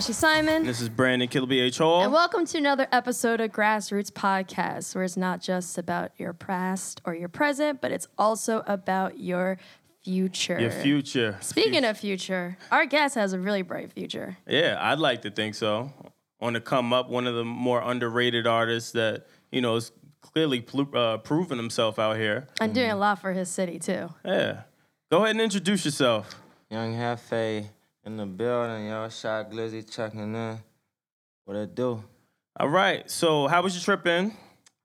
Ashley Simon. This is Brandon Kilby H. Hall. And welcome to another episode of Grass Routes Podcast, where it's not just about your past or your present, but it's also about your future. Your future. Speaking of future, our guest has a really bright future. Yeah, I'd like to think so. On the come up, one of the more underrated artists that, you know, is clearly pl- uh, proven himself out here. And doing a lot for his city too. Yeah. Go ahead and introduce yourself. Young Jefe in the building, y'all. Shy Glizzy checking in. What it do? All right. So, how was your trip in?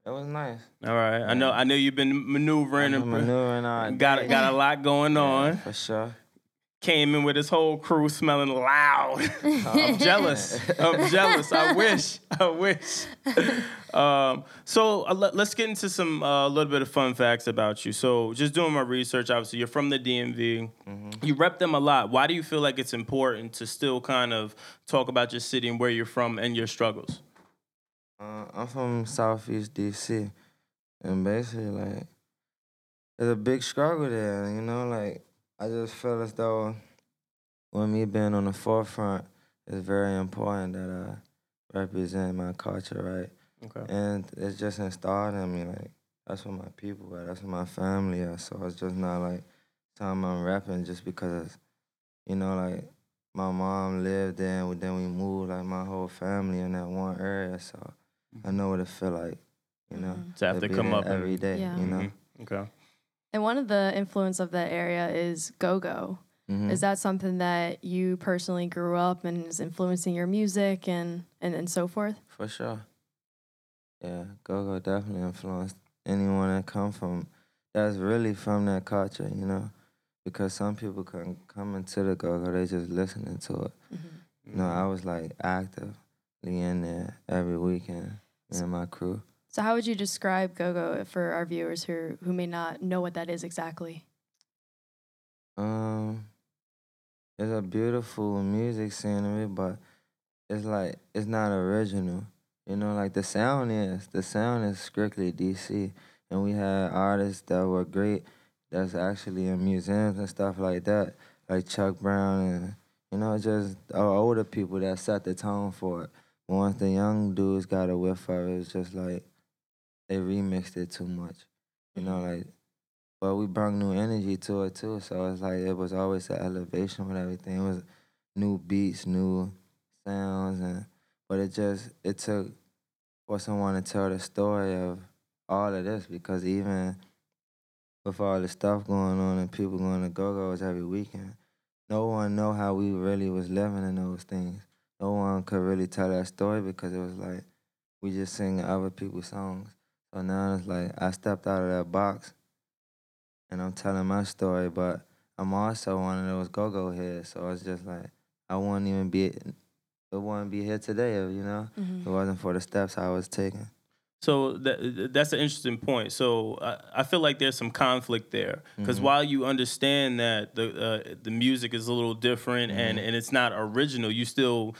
It was nice. All right. I know. I know you've been maneuvering and maneuvering all got day. got a lot going on. For sure. Came in with his whole crew smelling loud. I'm jealous. I'm jealous. I wish. I wish. Um, so uh, let, us get into some a uh, little bit of fun facts about you. So just doing my research, obviously you're from the DMV. You rep them a lot. Why do you feel like it's important to still kind of talk about your city and where you're from and your struggles? Uh, I'm from Southeast DC, and basically like there's a big struggle there. You know, like I just feel as though with me being on the forefront, it's very important that I represent my culture, right? Okay. And it's just installed in me, like that's what my people are, that's what my family are. So it's just not like time I'm rapping just because, you know, like my mom lived there and then we moved like my whole family in that one area. So I know what it feel like, you know. To have to be come up every day, Yeah. you know. Mhm. Okay. And one of the influence of that area is go-go. Mhm. Is that something that you personally grew up and is influencing your music and, and, and so forth? For sure. Yeah, go-go definitely influenced anyone that come from that's really from that culture, you know, because some people can come into the go-go, they just listening to it. You know, I was like actively in there every weekend, me and my crew. So how would you describe go-go for our viewers who who may not know what that is exactly? Um, it's a beautiful music scenery, but it's like it's not original. You know, like the sound is the sound is strictly DC, and we had artists that were great. That's actually in museums and stuff like that, like Chuck Brown and you know just older people that set the tone for it. Once the young dudes got a whiff of it, it's just like they remixed it too much. You know, mm-hmm. like but we brought new energy to it too. So it's like it was always an elevation with everything. It was new beats, new sounds, and but it just it took for someone to tell the story of all of this because even with all the stuff going on and people going to go go's every weekend, no one know how we really was living in those things. No one could really tell that story because it was like we just singing other people's songs. So now it's like I stepped out of that box and I'm telling my story, but I'm also one of those go-go heads. So it's just like I wouldn't even be, I wouldn't be here today you know if it wasn't for the steps I was taking. So that, that's an interesting point. So I, I feel like there's some conflict there because mm-hmm. while you understand that the uh, the music is a little different and, mm-hmm. and it's not original, you still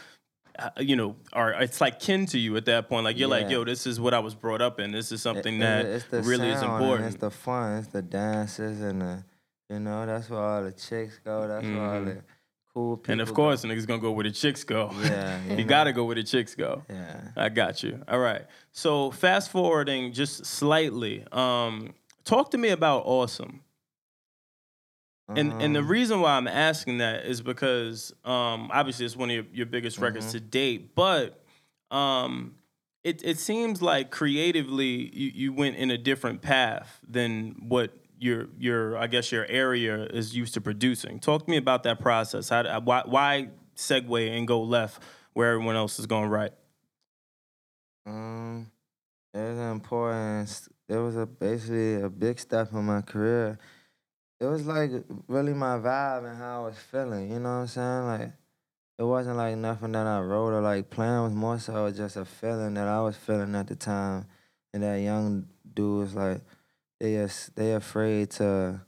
you know are it's like kin to you at that point. Like you're like, yo, this is what I was brought up in. This is something It- that it's the really is sound and important. It's the fun. It's the dances and the, you know, that's where all the chicks go. That's where all the cool people. and of go. course, niggas gonna go where the chicks go. Yeah, you you gotta go where the chicks go. Yeah. I got you. All right. So fast forwarding just slightly, um, talk to me about awesome. And and the Um, reason why I'm asking that is because um, obviously it's one of your, your biggest records to date, but um, it it seems like creatively you, you went in a different path than what your your I guess your area is used to producing. Talk to me about that process. How why why segue and go left where everyone else is going right? Um, it's important it was a basically a big step in my career. It was like really my vibe and how I was feeling. You know what I'm saying? Like it wasn't like nothing that I wrote or like planned. It was more so just a feeling that I was feeling at the time. And that young dude was like, they just they afraid to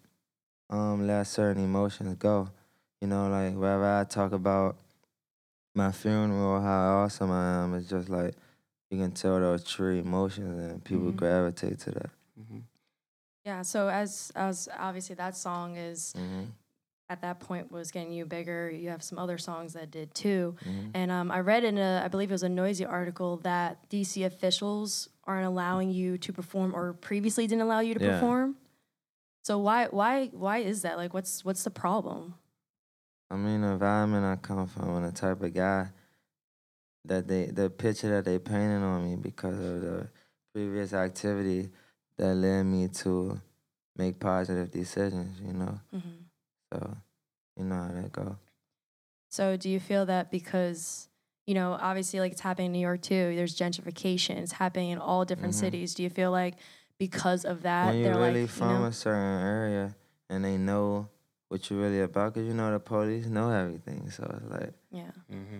um let certain emotions go. You know, like wherever I talk about my funeral, or how awesome I am, it's just like you can tell those true emotions and people Mhm. gravitate to that. Yeah. So as as obviously that song is hmm at that point was getting you bigger. You have some other songs that did too. Mhm. And um, I read in a, I believe it was a Noisey article that DC officials aren't allowing you to perform, or previously didn't allow you to Yeah. perform. So why, why, why is that? Like, what's what's the problem? I mean, the environment I come from and the type of guy that they, the picture that they painted on me because of the previous activity that led me to make positive decisions, you know? hmm So, you know how that go. So do you feel that because you know, obviously, like it's happening in New York too. There's gentrification. It's happening in all different Mhm. cities. Do you feel like because of that, when you're they're really like, from you know, a certain area and they know what you're really about, because you know the police know everything. So it's like, yeah, Mm-hmm.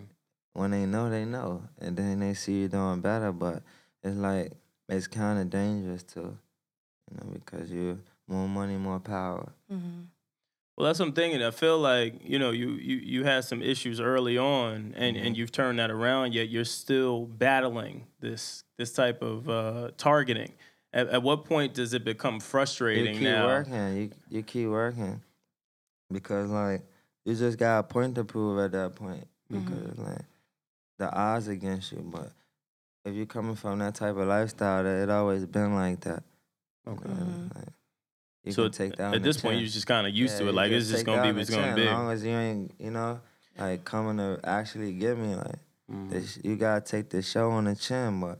when they know, they know. And then they see you doing better, but it's like, it's kind of dangerous too, you know, because you more money, more power. hmm Well, that's what I'm thinking. I feel like you know you you you had some issues early on, and and Mhm. you've turned that around. Yet you're still battling this this type of uh, targeting. At, at what point does it become frustrating? Now? You keep now? working. You you keep working because like you just got a point to prove at that point Mhm. because like the odds against you. But if you're coming from that type of lifestyle, that it always been like that. You Okay. know, Mhm. like, you So take that. At the this point, you're just kind of used Yeah, to it. Like it's just gonna be what's gonna be. As long as you ain't, you know, like coming to actually get me, like Mhm. this, you gotta take the show on the chin. But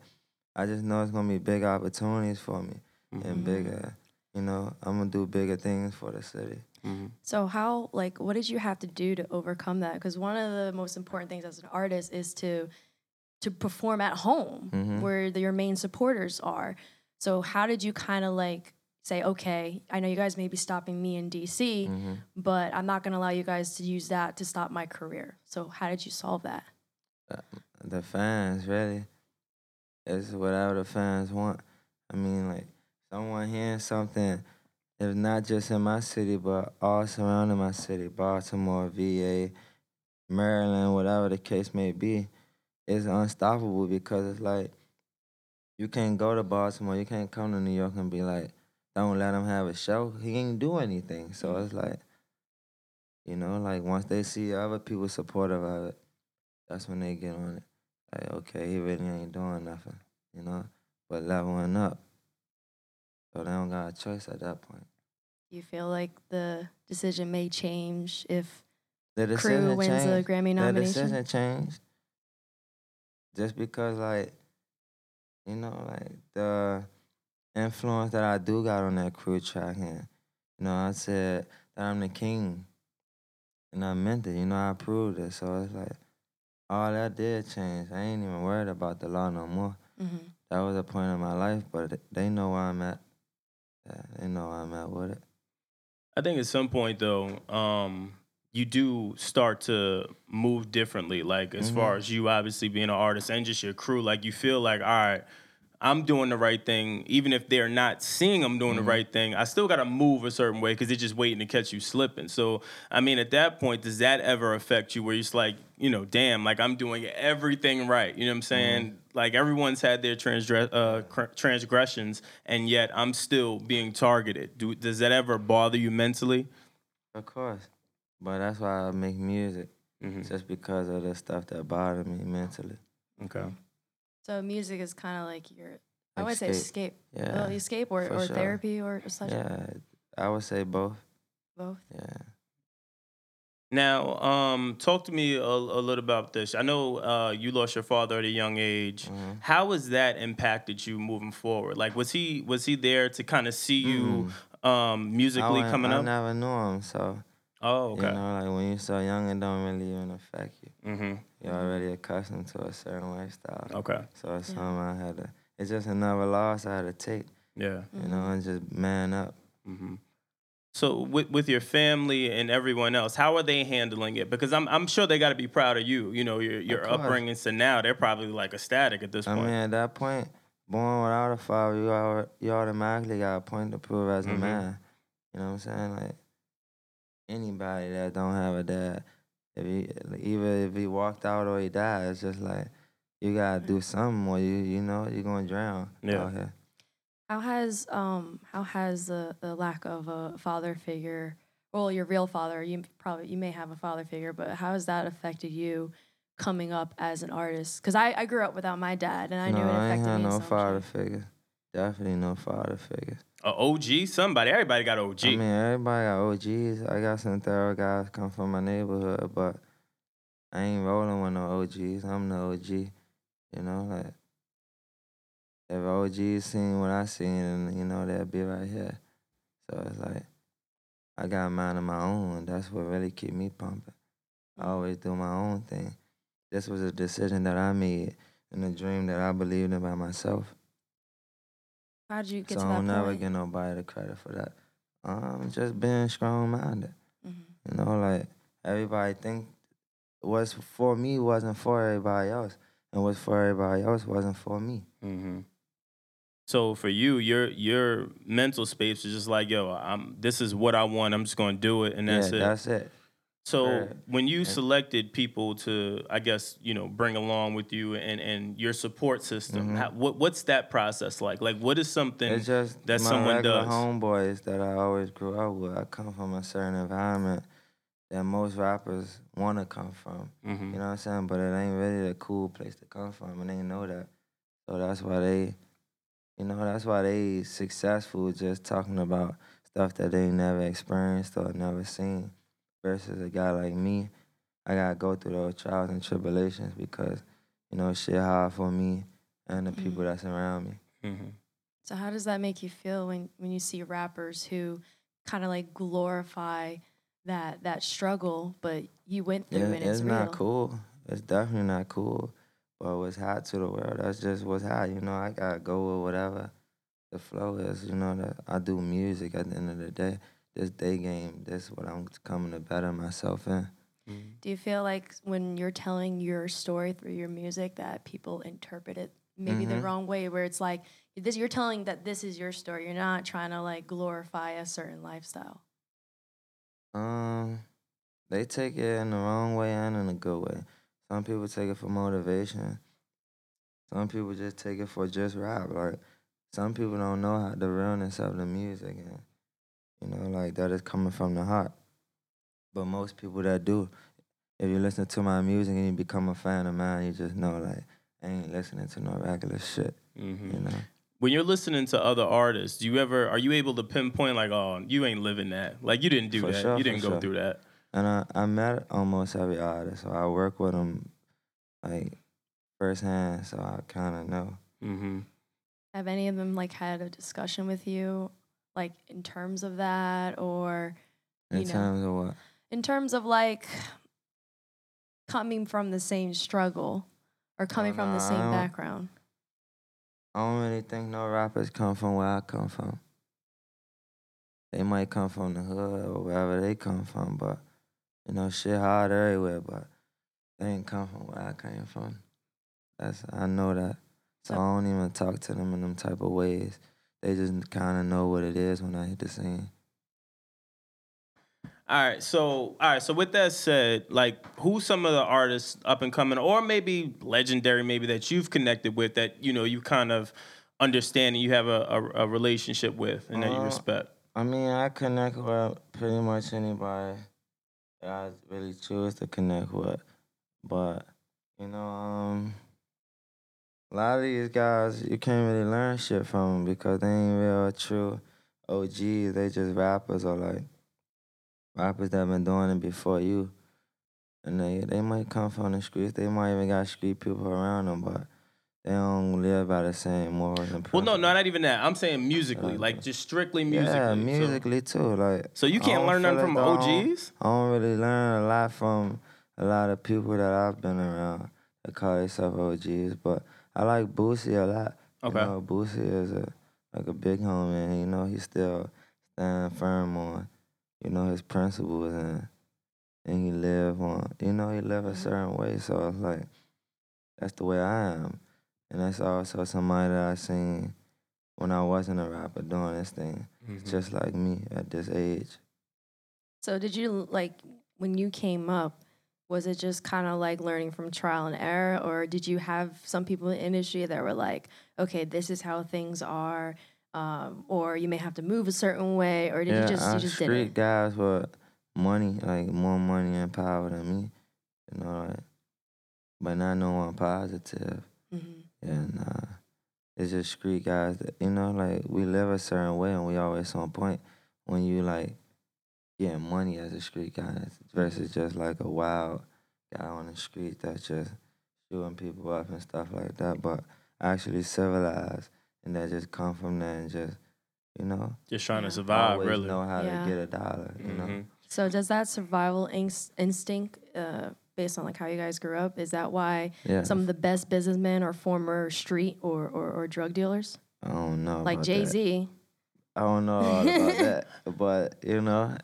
I just know it's gonna be big opportunities for me Mhm. and bigger. You know, I'm gonna do bigger things for the city. Mhm. So how like what did you have to do to overcome that? Because one of the most important things as an artist is to to perform at home Mhm. where the, your main supporters are. So how did you kind of like say, okay, I know you guys may be stopping me in DC, hmm but I'm not gonna allow you guys to use that to stop my career. So how did you solve that? The fans, really, it's whatever the fans want. I mean, like someone hearing something, if not just in my city, but all surrounding my city, Baltimore, VA, Maryland, whatever the case may be, is unstoppable because it's like you can't go to Baltimore, you can't come to New York and be like, don't let him have a show. He ain't do anything. So it's mm-hmm. like, you know, like once they see other people supportive of it, that's when they get on it. Like, okay, he really ain't doing nothing, you know, but leveling up. So they don't got a choice at that point. You feel like the decision may change if The Crew wins a changed. Grammy The nomination. decision changed. Just because, like, you know, like the influence that I do got on that crew track, and you know, I said that I'm the king, and I meant it. You know, I proved it. So it's like all that did change. I ain't even worried about the law no more. mhm. That was a point in my life, but they know where I'm at. Yeah, they know where I'm at with it. I think at some point though, um, you do start to move differently. Like as far Mhm. as you obviously being an artist and just your crew, like you feel like, all right, I'm doing the right thing, even if they're not seeing I'm doing Mhm. the right thing. I still got to move a certain way because they're just waiting to catch you slipping. So, I mean, at that point, does that ever affect you? Where you're just like, you know, damn, like I'm doing everything right. You know what I'm saying? Like everyone's had their transgre- uh, cr- transgressions, and yet I'm still being targeted. Do does that ever bother you mentally? Of course. But that's why I make music, Mm-hmm. just because of the stuff that bothered me mentally. Okay. So music is kind of like your I would say escape. Yeah. Well, escape or, or sure. therapy or such. Yeah, I would say both. Both. Yeah. Now, um, talk to me a, a little about this. I know uh, you lost your father at a young age. Mhm. How has that impacted you moving forward? Like, was he was he there to kind of see you um, musically I, went- coming I up? never knew him, so oh, okay. you know, like when you're so young, it don't really even affect you. mm-hmm. You're already accustomed to a certain lifestyle. Okay. So it's Yeah. something I had to. It's just another loss I had to take. Yeah. you know, and just man up. Mm-hmm. So with with your family and everyone else, how are they handling it? Because I'm I'm sure they got to be proud of you. You know, your your Of upbringing. So now they're probably like ecstatic at this I point. mean, at that point, born without a father, you au- you automatically got a point to prove as a Mhm. man. You know what I'm saying? Like anybody that don't have a dad, if he either if he walked out or he died, it's just like you gotta do something or you you know you're gonna drown. Yeah. out here. How has um how has the the lack of a father figure, well, your real father, you probably you may have a father figure, but how has that affected you coming up as an artist? Because I, I grew up without my dad, and I no, knew it I ain't affected had me. in no some father figure. Definitely no father figure. A OG, somebody, everybody got OG. I mean, everybody got OGs. I got some thorough guys come from my neighborhood, but I ain't rolling with no OGs. I'm the OG. You know, like if OGs seen what I seen, and you know they'll be right here. So it's like I got mine of my own. That's what really keep me pumping. I always do my own thing. This was a decision that I made and a dream that I believed in by myself. How did you get so to I that don't never point? give nobody the credit for that. Um, just being strong minded. Mhm. You know, like everybody think what's for me wasn't for everybody else, and what's for everybody else wasn't for me. hmm So for you, your your mental space is just like, yo, I'm. This is what I want. I'm just gonna do it, and that's yeah, it. that's it. So Right. when you selected people to, I guess you know, bring along with you and and your support system, Mhm. how, what what's that process like? Like, what is something It's just that my someone does? homeboys that I always grew up with. I come from a certain environment that most rappers want to come from. Mhm. You know what I'm saying? But it ain't really a cool place to come from, and they know that. So that's why they, you know, that's why they successful just talking about stuff that they never experienced or never seen. Versus a guy like me, I gotta go through those trials and tribulations because, you know, shit hard for me and the people that's around me. Mhm. So how does that make you feel when when you see rappers who kind of like glorify that that struggle, but you went through Yeah, and it's, it's real? not cool. It's definitely not cool. But what's hot to the world, that's just what's hot. You know, I gotta go with whatever the flow is. You know, that I do music at the end of the day. This day game, this is what I'm coming to better myself in. Do you feel like when you're telling your story through your music that people interpret it maybe the Mhm. wrong way, where it's like this you're telling that this is your story. You're not trying to like glorify a certain lifestyle. Um, they take it in the wrong way and in a good way. Some people take it for motivation. Some people just take it for just rap. Like some people don't know how the realness of the music and you know, like that is coming from the heart. But most people that do, if you listen to my music and you become a fan of mine, you just know like I ain't listening to no regular shit. Mhm. You know. When you're listening to other artists, do you ever are you able to pinpoint like, oh, you ain't living that? Like you didn't do For that. sure, you didn't go sure. through that. And I, I met almost every artist, so I work with them like firsthand, so I kind of know. Mm-hmm. Have any of them like had a discussion with you, like in terms of that, or In know. terms of what? in terms of like coming from the same struggle or coming oh, from the no, I same background? I don't really think no rappers come from where I come from. They might come from the hood or wherever they come from, but you know, shit hard everywhere, but they ain't come from where I came from. That's I know that. So I don't even talk to them in them type of ways. They just kind of know what it is when I hit the scene. All right, so all right, so with that said, like who's some of the artists up and coming, or maybe legendary, maybe that you've connected with that you know you kind of understand and you have a, a, a relationship with and that you Uh, respect. I mean, I connect with pretty much anybody that I really choose to connect with. But, you know, um, a lot of these guys, you can't really learn shit from them because they ain't real true OGs. They just rappers or like rappers that been doing it before you. And they, they might come from the streets. They might even got street people around them, but they don't live by the same morals and Well, no, principles. no, not even that. I'm saying musically, like just strictly musically. Yeah, So- musically too. Like So, you can't learn nothing feel from like I don't- OGs. I don't really learn a lot from a lot of people that I've been around that call themselves OGs, but I like Boosie a lot. Okay. You know, Boosie is a, like a big homie, and you know he still standing firm on, you know, his principles and and he live on, you know, he live a certain way. So it's like that's the way I am, and that's also somebody that I seen when I wasn't a rapper doing this thing, Mhm. just like me at this age. So did you like when you came up? Was it just kind of like learning from trial and error, or did you have some people in the industry that were like, "Okay, this is how things are," um, or you may have to move a certain way, or did yeah, you just you just did street it? guys with money, like more money and power than me, you know, like, but not no one positive. Mhm. And uh, it's just street guys that, you know, like we live a certain way and we always on point when you like getting money as a street guy versus just like a wild guy on the street that's just shooting people up and stuff like that. But actually civilized and that just come from there and just, you know, Just trying Yeah. to survive, always really. know how Yeah. to get a dollar, you know. Mhm. So does that survival inst- instinct, uh, based on like how you guys grew up, is that why Yeah. some of the best businessmen are former street or or, or drug dealers, I don't know. like Jay that. Z? I don't know all about that, but you know,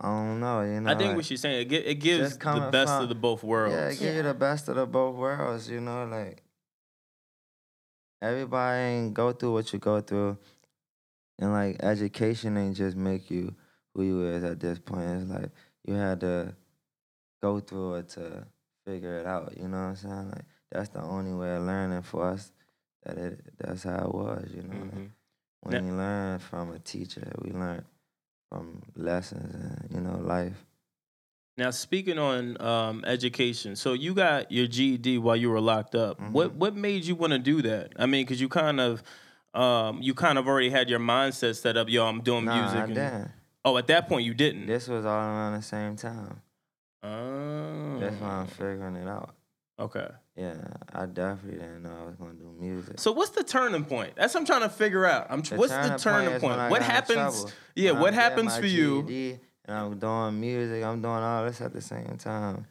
I don't know. You know, I think like, what she's saying it, it gives the best from- of the both worlds. yeah, it give you the best of the both worlds. You know, like everybody ain't go through what you go through, and like education ain't just make you who you is at this point. It's like you had to go through it to figure it out. You know what I'm saying? Like that's the only way of learning for us. That it that's how it was. You know. like, Mhm. We ain't learn from a teacher. We learn from lessons and you know life. Now, speaking on um, education, so you got your GED while you were locked up. What Mhm. what made you want to do that? I mean, because you kind of um, you kind of already had your mindset set up. Yo, I'm doing Nah, music. I and- didn't. oh, at that point you didn't. This was all around the same time. oh, That's why I'm figuring it out. okay. Yeah, I definitely didn't know I was gonna do music. So what's the turning point? That's what I'm trying to figure out. I'm tr- The what's the turning turning is point? What happens? Yeah, When what I'm happens for you? And I'm doing music. I'm doing all this at the same time.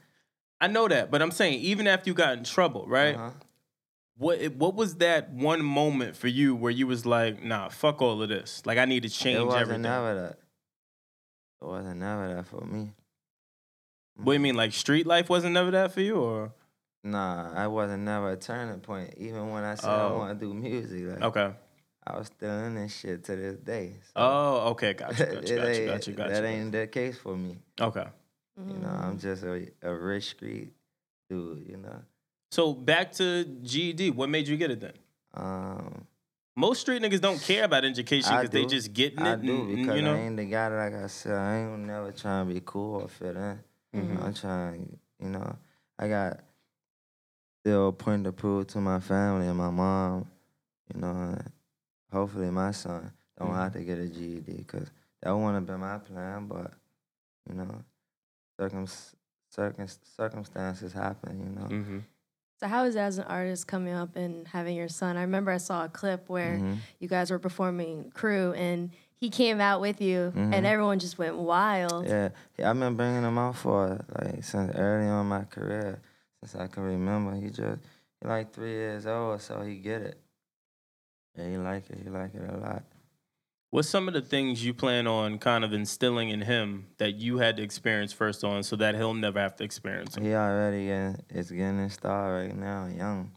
I know that, but I'm saying even after you got in trouble, right? Uh-huh. What what was that one moment for you where you was like, nah, fuck all of this. Like I need to change It wasn't everything. never that. It wasn't never that for me. What do you mean, like street life wasn't never that for you, or Nah, I wasn't never a turning point. Even when I said I Oh. want to do music, like okay? I was still in this shit to this day. So Oh, okay, gotcha, gotcha, gotcha, gotcha, gotcha. That ain't the case for me. okay. You know, I'm just a, a rich street dude. You know, So back to GED. What made you get it then? um, Most street niggas don't care about education because they just getting it. I and, do and, because you know. I ain't the guy that like I said. I ain't never trying to be cool or fit in. Mhm. I'm trying, you know, I got still a point to prove to my family and my mom. You know, hopefully my son don't Mhm. have to get a GED because that wouldn't have been my plan. But you know, circum, circum circumstances happen. You know. hmm So how is it as an artist coming up and having your son? I remember I saw a clip where Mhm. you guys were performing crew and he came out with you and everyone just went wild. Yeah, yeah, I've been bringing him out for like since early on in my career, since I can remember. He just he like three years old, so he get it. Yeah, he like it. He like it a lot. What's some of the things you plan on kind of instilling in him that you had to experience first on, so that he'll never have to experience them? He already getting is getting installed right now, young.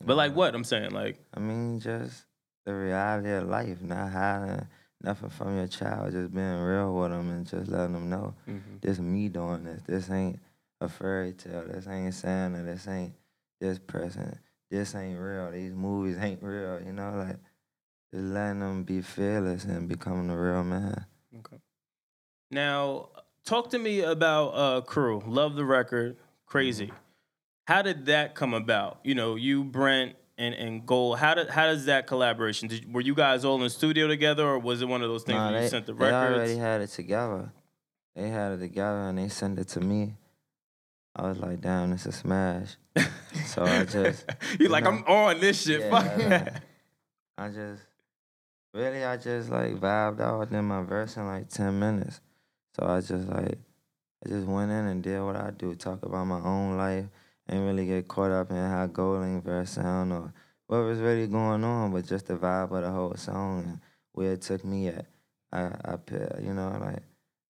You But like what? I'm saying like I mean, just the reality of life, not hiding nothing from your child, just being real with them and just letting them know Mhm. this me doing this. This ain't a fairy tale. This ain't Santa. This ain't this person. This ain't real. These movies ain't real. You know, like just letting them be fearless and becoming a real man. Okay. Now, talk to me about uh, Crew. Love the record. Crazy. How did that come about? You know, you, Brent, and, and Gold. How did how does that collaboration? Did, were you guys all in the studio together, or was it one of those things Nah, where you they, sent the they already had it together. They had it together and they sent it to me. I was like, damn, it's a smash. So I just, You're like, know, I'm on this shit. yeah, Fuck that. I just, really, I just like vibed out within my verse in like 10 minutes. So I just like, I just went in and did what I do, talk about my own life, and really get caught up in how Goldlink verse sound or what was really going on, but just the vibe of the whole song and where it took me at. I, I, you know, like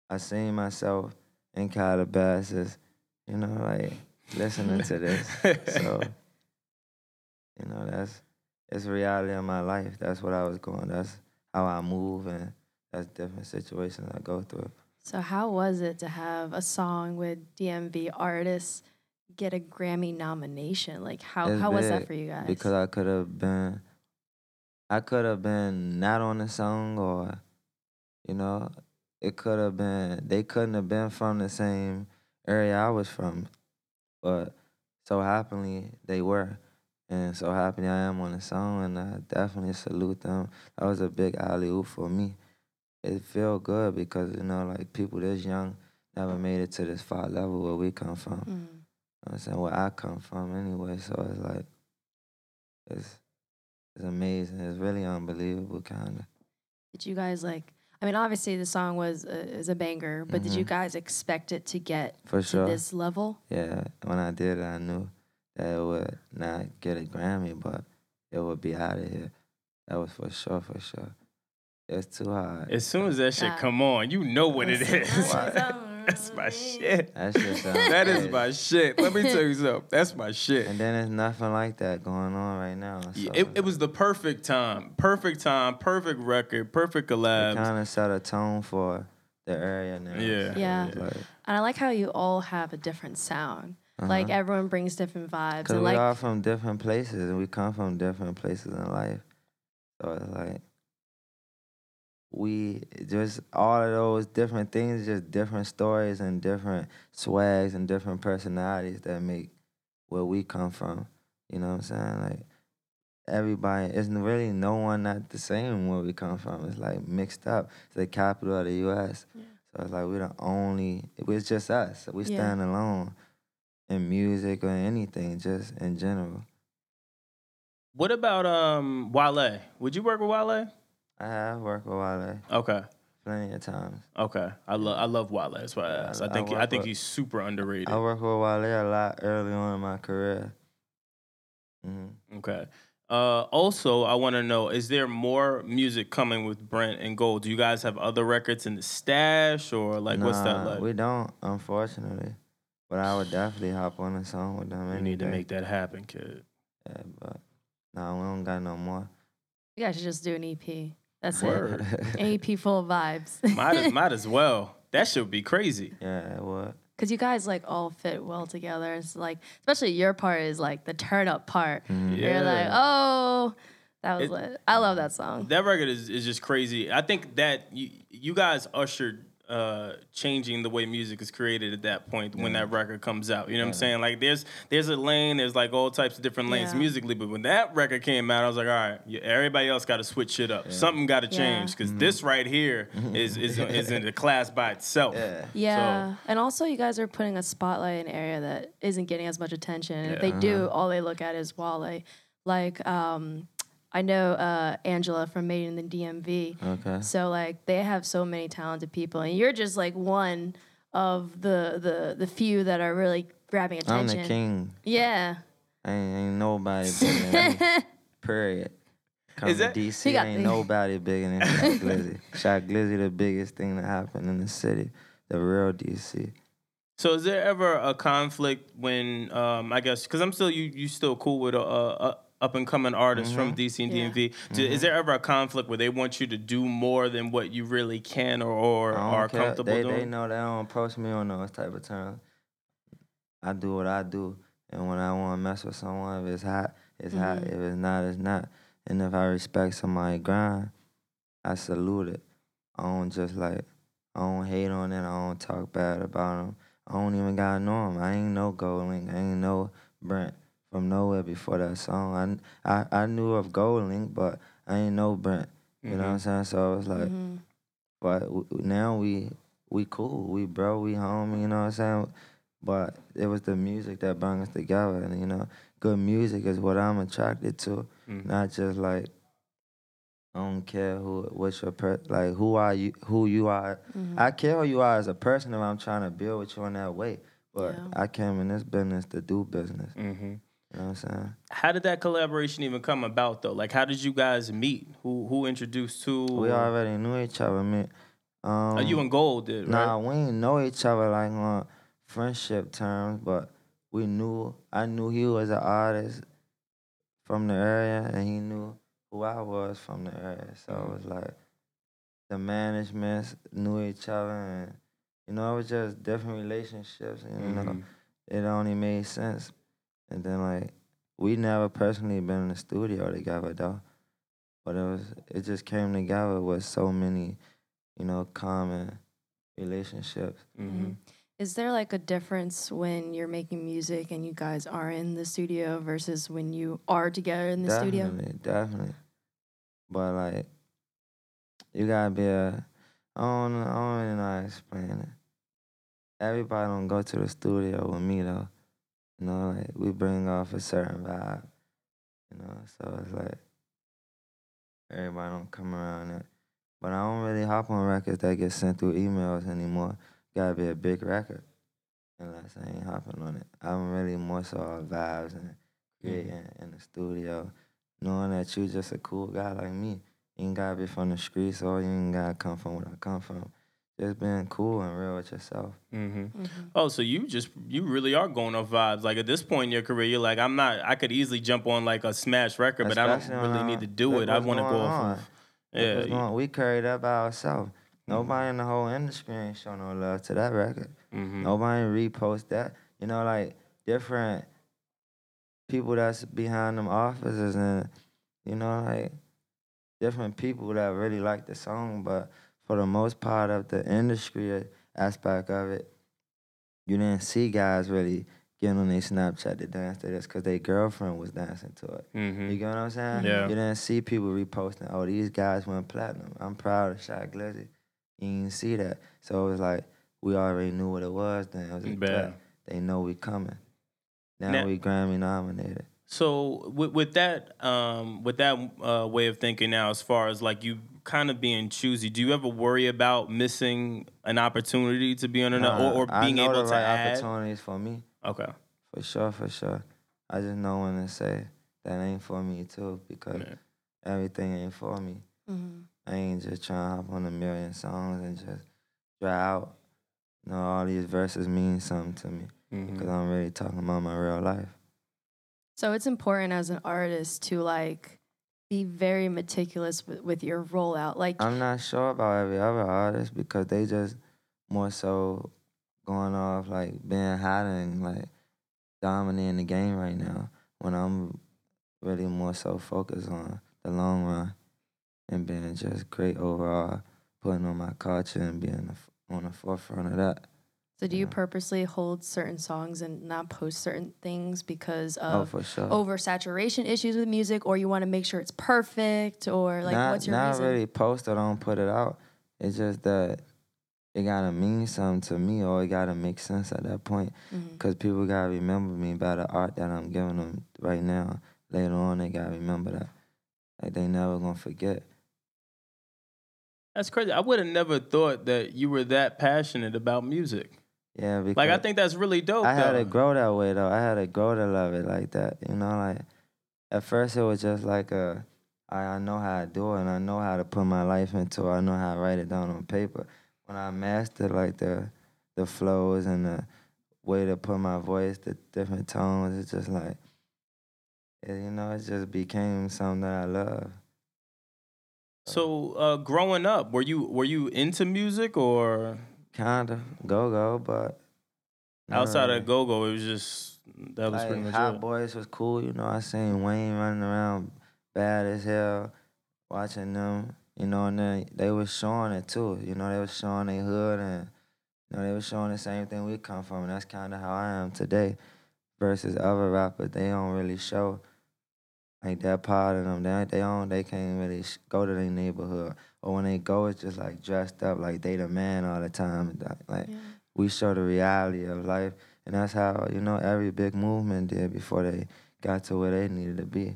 I seen myself in Calabasas, you know, like listening to this. So, you know, that's it's reality of my life. That's what I was going. That's how I move, and that's different situations I go through. So how was it to have a song with DMV artists get a Grammy nomination? Like how It's how was that for you guys? Because I could have been, I could have been not on the song, or, you know, it could have been. They couldn't have been from the same area I was from, but so happily they were, and so happy I am on the song, and I definitely salute them. That was a big alley oop for me. It felt good because you know, like people this young never made it to this far level where we come from. Mm. You know I'm saying where I come from anyway. So it's like it's it's amazing. It's really unbelievable, kind of. Did you guys like? I mean, obviously the song was a, is a banger, but did you Mhm. guys expect it to get For to sure. this level? Yeah, when I did I knew that it would not get a Grammy, but it would be out of here. That was for sure, for sure. It's too hard. As soon as that shit God. come on, you know what it is. Why? That's my shit. that shit sound That is my shit. Let me tell you something. That's my shit. And then there's nothing like that going on right now. Yeah, it, it was the perfect time. Perfect time, perfect record, perfect It collabs. kind of set a tone for the area now. Yeah. Yeah. It's Like, And I like how you all have a different sound. Like uh-huh. everyone brings different vibes, Cause and we like all from different places and we come from different places in life. So it's like we just all of those different things, just different stories and different swags and different personalities that make where we come from. You know what I'm saying? Like everybody, it's really no one not the same where we come from. It's like mixed up. It's the capital of the U.S. So it's like we're the only. It's just us. We Yeah. stand alone in music or anything, just in general. What about um Wale? Would you work with Wale? I have worked with Wale Okay. plenty of times. Okay. I love I love Wale. That's why I Yeah, asked. I I think I work think with- he's super underrated. I worked with Wale a lot early on in my career. hmm Okay. Uh, also, I want to know: Is there more music coming with Brent and Gold? Do you guys have other records in the stash, or like what's that like? We don't, unfortunately. But I would definitely hop on a song with them. We any need to make that happen, kid. Yeah, but nah, we don't got no more. you guys should just do an EP. That's Word. it. An EP full of vibes. Might as, might as well. That should be crazy. yeah, what? Cause you guys like all fit well together. It's like, especially your part is like the turn up part. Mhm. Yeah. You're like, oh, that was It- lit. I love that song. That record is, is just crazy. I think that you, you guys ushered uh, changing the way music is created at that point when that record comes out. You know what I'm saying? Like there's there's a lane, there's like all types of different lanes Yeah. musically, but when that record came out, I was like, all right, yeah, everybody else got to switch shit up. Something got to Yeah. change because this right here is is is in a class by itself. Yeah. Yeah, and also you guys are putting a spotlight in an area that isn't getting as much attention. And if they do, all they look at is Wale. Like, um, I know uh, Angela from Made in the DMV. Okay. So like they have so many talented people, and you're just like one of the the the few that are really grabbing attention. I'm the king. Yeah, Ain't, ain't nobody bigger than me. Period. Come Is to that- DC, He got ain't the- nobody bigger than Shy Glizzy. Shy Glizzy, the biggest thing that happened in the city, the real DC. So is there ever a conflict when um, I guess because I'm still you you still cool with a, a, a up and coming artists from DC and Yeah. DMV? Do- Is there ever a conflict where they want you to do more than what you really can or, or are care. comfortable they, doing? They know they don't approach me on those type of terms. I do what I do, and when I want to mess with someone, if it's hot, it's hot. Mm-hmm. If it's not, it's not. And if I respect somebody's grind, I salute it. I don't just like, I don't hate on it. I don't talk bad about them. I don't even gotta know him. I ain't know Goldlink. I ain't know Brent from nowhere before that song. I, I, I knew of Goldlink, but I ain't know Brent. You know what I'm saying? So it was like, Mhm. but w- w- now we we cool, we bro, we home. You know what I'm saying? But it was the music that brought us together, and you know, good music is what I'm attracted to. Mhm. Not just like I don't care who what's your per like who are you who you are. Mm-hmm. I care who you are as a person if I'm trying to build with you in that way. But Yeah. I came in this business to do business. You know what I'm saying? How did that collaboration even come about though? Like how did you guys meet? Who who introduced who? We already knew each other. Me, um, Oh, you and Gold did, right? Nah, we didn't know each other like on friendship terms, but we knew. I knew he was an artist from the area, and he knew who I was from the area. So it was like the management knew each other, and you know, it was just different relationships. And, you know, Mhm. it only made sense. And then like we never personally been in the studio together though, but it was it just came together with so many, you know, common relationships. Mhm. Is there like a difference when you're making music and you guys are in the studio versus when you are together in the studio? definitely, definitely. But like, you gotta be a. I don't, I don't really know how to explain it. Everybody don't go to the studio with me though. You know, like we bring off a certain vibe. You know, so it's like everybody don't come around it. But I don't really hop on records that get sent through emails anymore. Gotta be a big record. Unless I ain't hopping on it. I'm really more so on vibes and creating mm-hmm. in the studio. Knowing that you just a cool guy like me. You ain't gotta be from the streets or you ain't gotta come from where I come from. Just being cool and real with yourself. Mhm. Mhm. Oh, so you just you really are going off vibes. Like at this point in your career, you're like, I'm not. I could easily jump on like a smash record, but I don't really on, need to do it. I want to go off of. Yeah. going. We carried that by ourselves. Nobody in the whole industry ain't show no love to that record. mhm. Nobody repost that. You know, like different people that's behind them offices and you know, like different people that really like the song, but for the most part of the industry aspect of it, you didn't see guys really getting on their Snapchat to dance to this because their girlfriend was dancing to it. You Mhm. get what I'm saying? Yeah. You didn't see people reposting, oh, these guys went platinum. I'm proud of Shy Glizzy. You didn't see that. So it was like, we already knew what it was then. It was Yeah. threat. They know we coming. Now, Now- we Grammy nominated. So with, with that um, with that uh, way of thinking now, as far as like you kind of being choosy, do you ever worry about missing an opportunity to be on another Nah, or, or I being know able the to right add? opportunities for me. Okay. For sure, for sure. I just know when to say that ain't for me too because Yeah. everything ain't for me. Mhm. I ain't just trying to hop on a million songs and just dry out. You know, all these verses mean something to me Mhm. because I'm really talking about my real life. So it's important as an artist to like be very meticulous with, with your rollout. Like I'm not sure about every other artist because they just more so going off like being hot and like dominating the game right now. When I'm really more so focused on the long run and being just great overall, putting on my culture and being on the forefront of that. So do you yeah. purposely hold certain songs and not post certain things because oh, of for sure. oversaturation issues with music or you want to make sure it's perfect or like not, what's your not reason? really post or don't put it out. It's just that it gotta mean something to me or it gotta make sense at that point. Mhm. Cause people gotta remember me by the art that I'm giving them right now. Later on, they gotta remember that. Like they never gonna forget. That's crazy. I would have never thought that you were that passionate about music. Yeah, because Like I think that's really dope. I had though. to grow that way though. I had to grow to love it like that. You know, like at first it was just like a I, I know how to do it and I know how to put my life into it. I know how to write it down on paper. When I mastered like the the flows and the way to put my voice, the different tones, it's just like it, you know, it just became something that I love. So uh, growing up, were you were you into music or Kinda go go, but outside of go go? It was just that was like pretty much Hot it. Boys was cool, you know. I seen Wayne running around bad as hell, watching them, you know, and then they was showing it too. You know, they was showing their hood and you know, they was showing the same thing we come from, and that's kinda how I am today. Versus other rappers, they don't really show like that part of them. They they don't they can't really sh- go to their neighborhood. Or when they go, it's just like dressed up like they the man all the time. Like Yeah. we show the reality of life, and that's how you know every big movement did before they got to where they needed to be.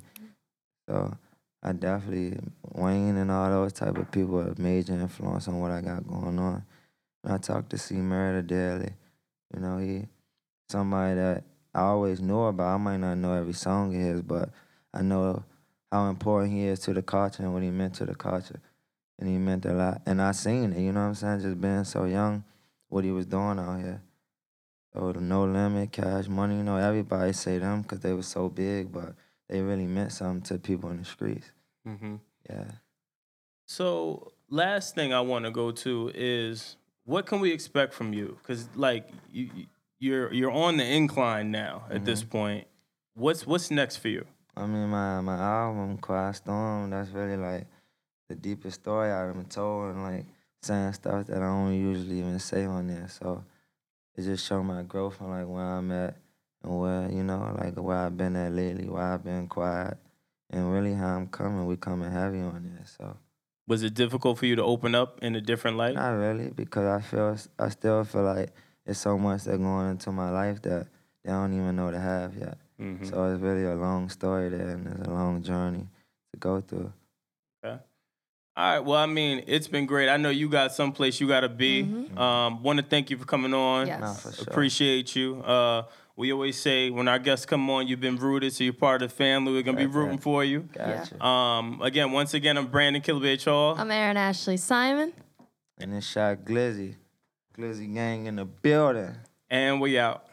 So I definitely Wayne and all those type of people are a major influence on what I got going on. And I talk to C Murder daily. You know, he somebody that I always knew about. I might not know every song of his, but I know how important he is to the culture and what he meant to the culture. And he meant a lot. And I seen it, you know what I'm saying? Just being so young, what he was doing out here. So the No Limit, Cash Money, you know, everybody say them because they were so big, but they really meant something to people in the streets. Mm-hmm. Yeah. So last thing I want to go to is what can we expect from you? Because like you, you- you're you're on the incline now at this point. What's what's next for you? I mean, my my album, Quiet Storm, that's really like the deepest story I've ever told, and like saying stuff that I don't usually even say on there. So it just showed my growth and like where I'm at and where you know like where I've been at lately, where I've been quiet, and really how I'm coming. We coming heavy on there, so Was it difficult for you to open up in a different light? not really because I feel I still feel like it's so much that going into my life that they don't even know to have yet. Mhm. So it's really a long story there, and it's a long journey to go through. Okay. All right. Well, I mean, it's been great. I know you got someplace you got to be. Um, want to thank you for coming on. Yes. Nah, for sure. Appreciate you. Uh, we always say when our guests come on, you've been rooted, so you're part of the family. We're gonna be rooting for you. Gotcha. Um, again, once again, I'm Brandon killabh Hall. I'm Erin Ashley Simon. And then Shy Glizzy. Glizzy gang in the building. and we out.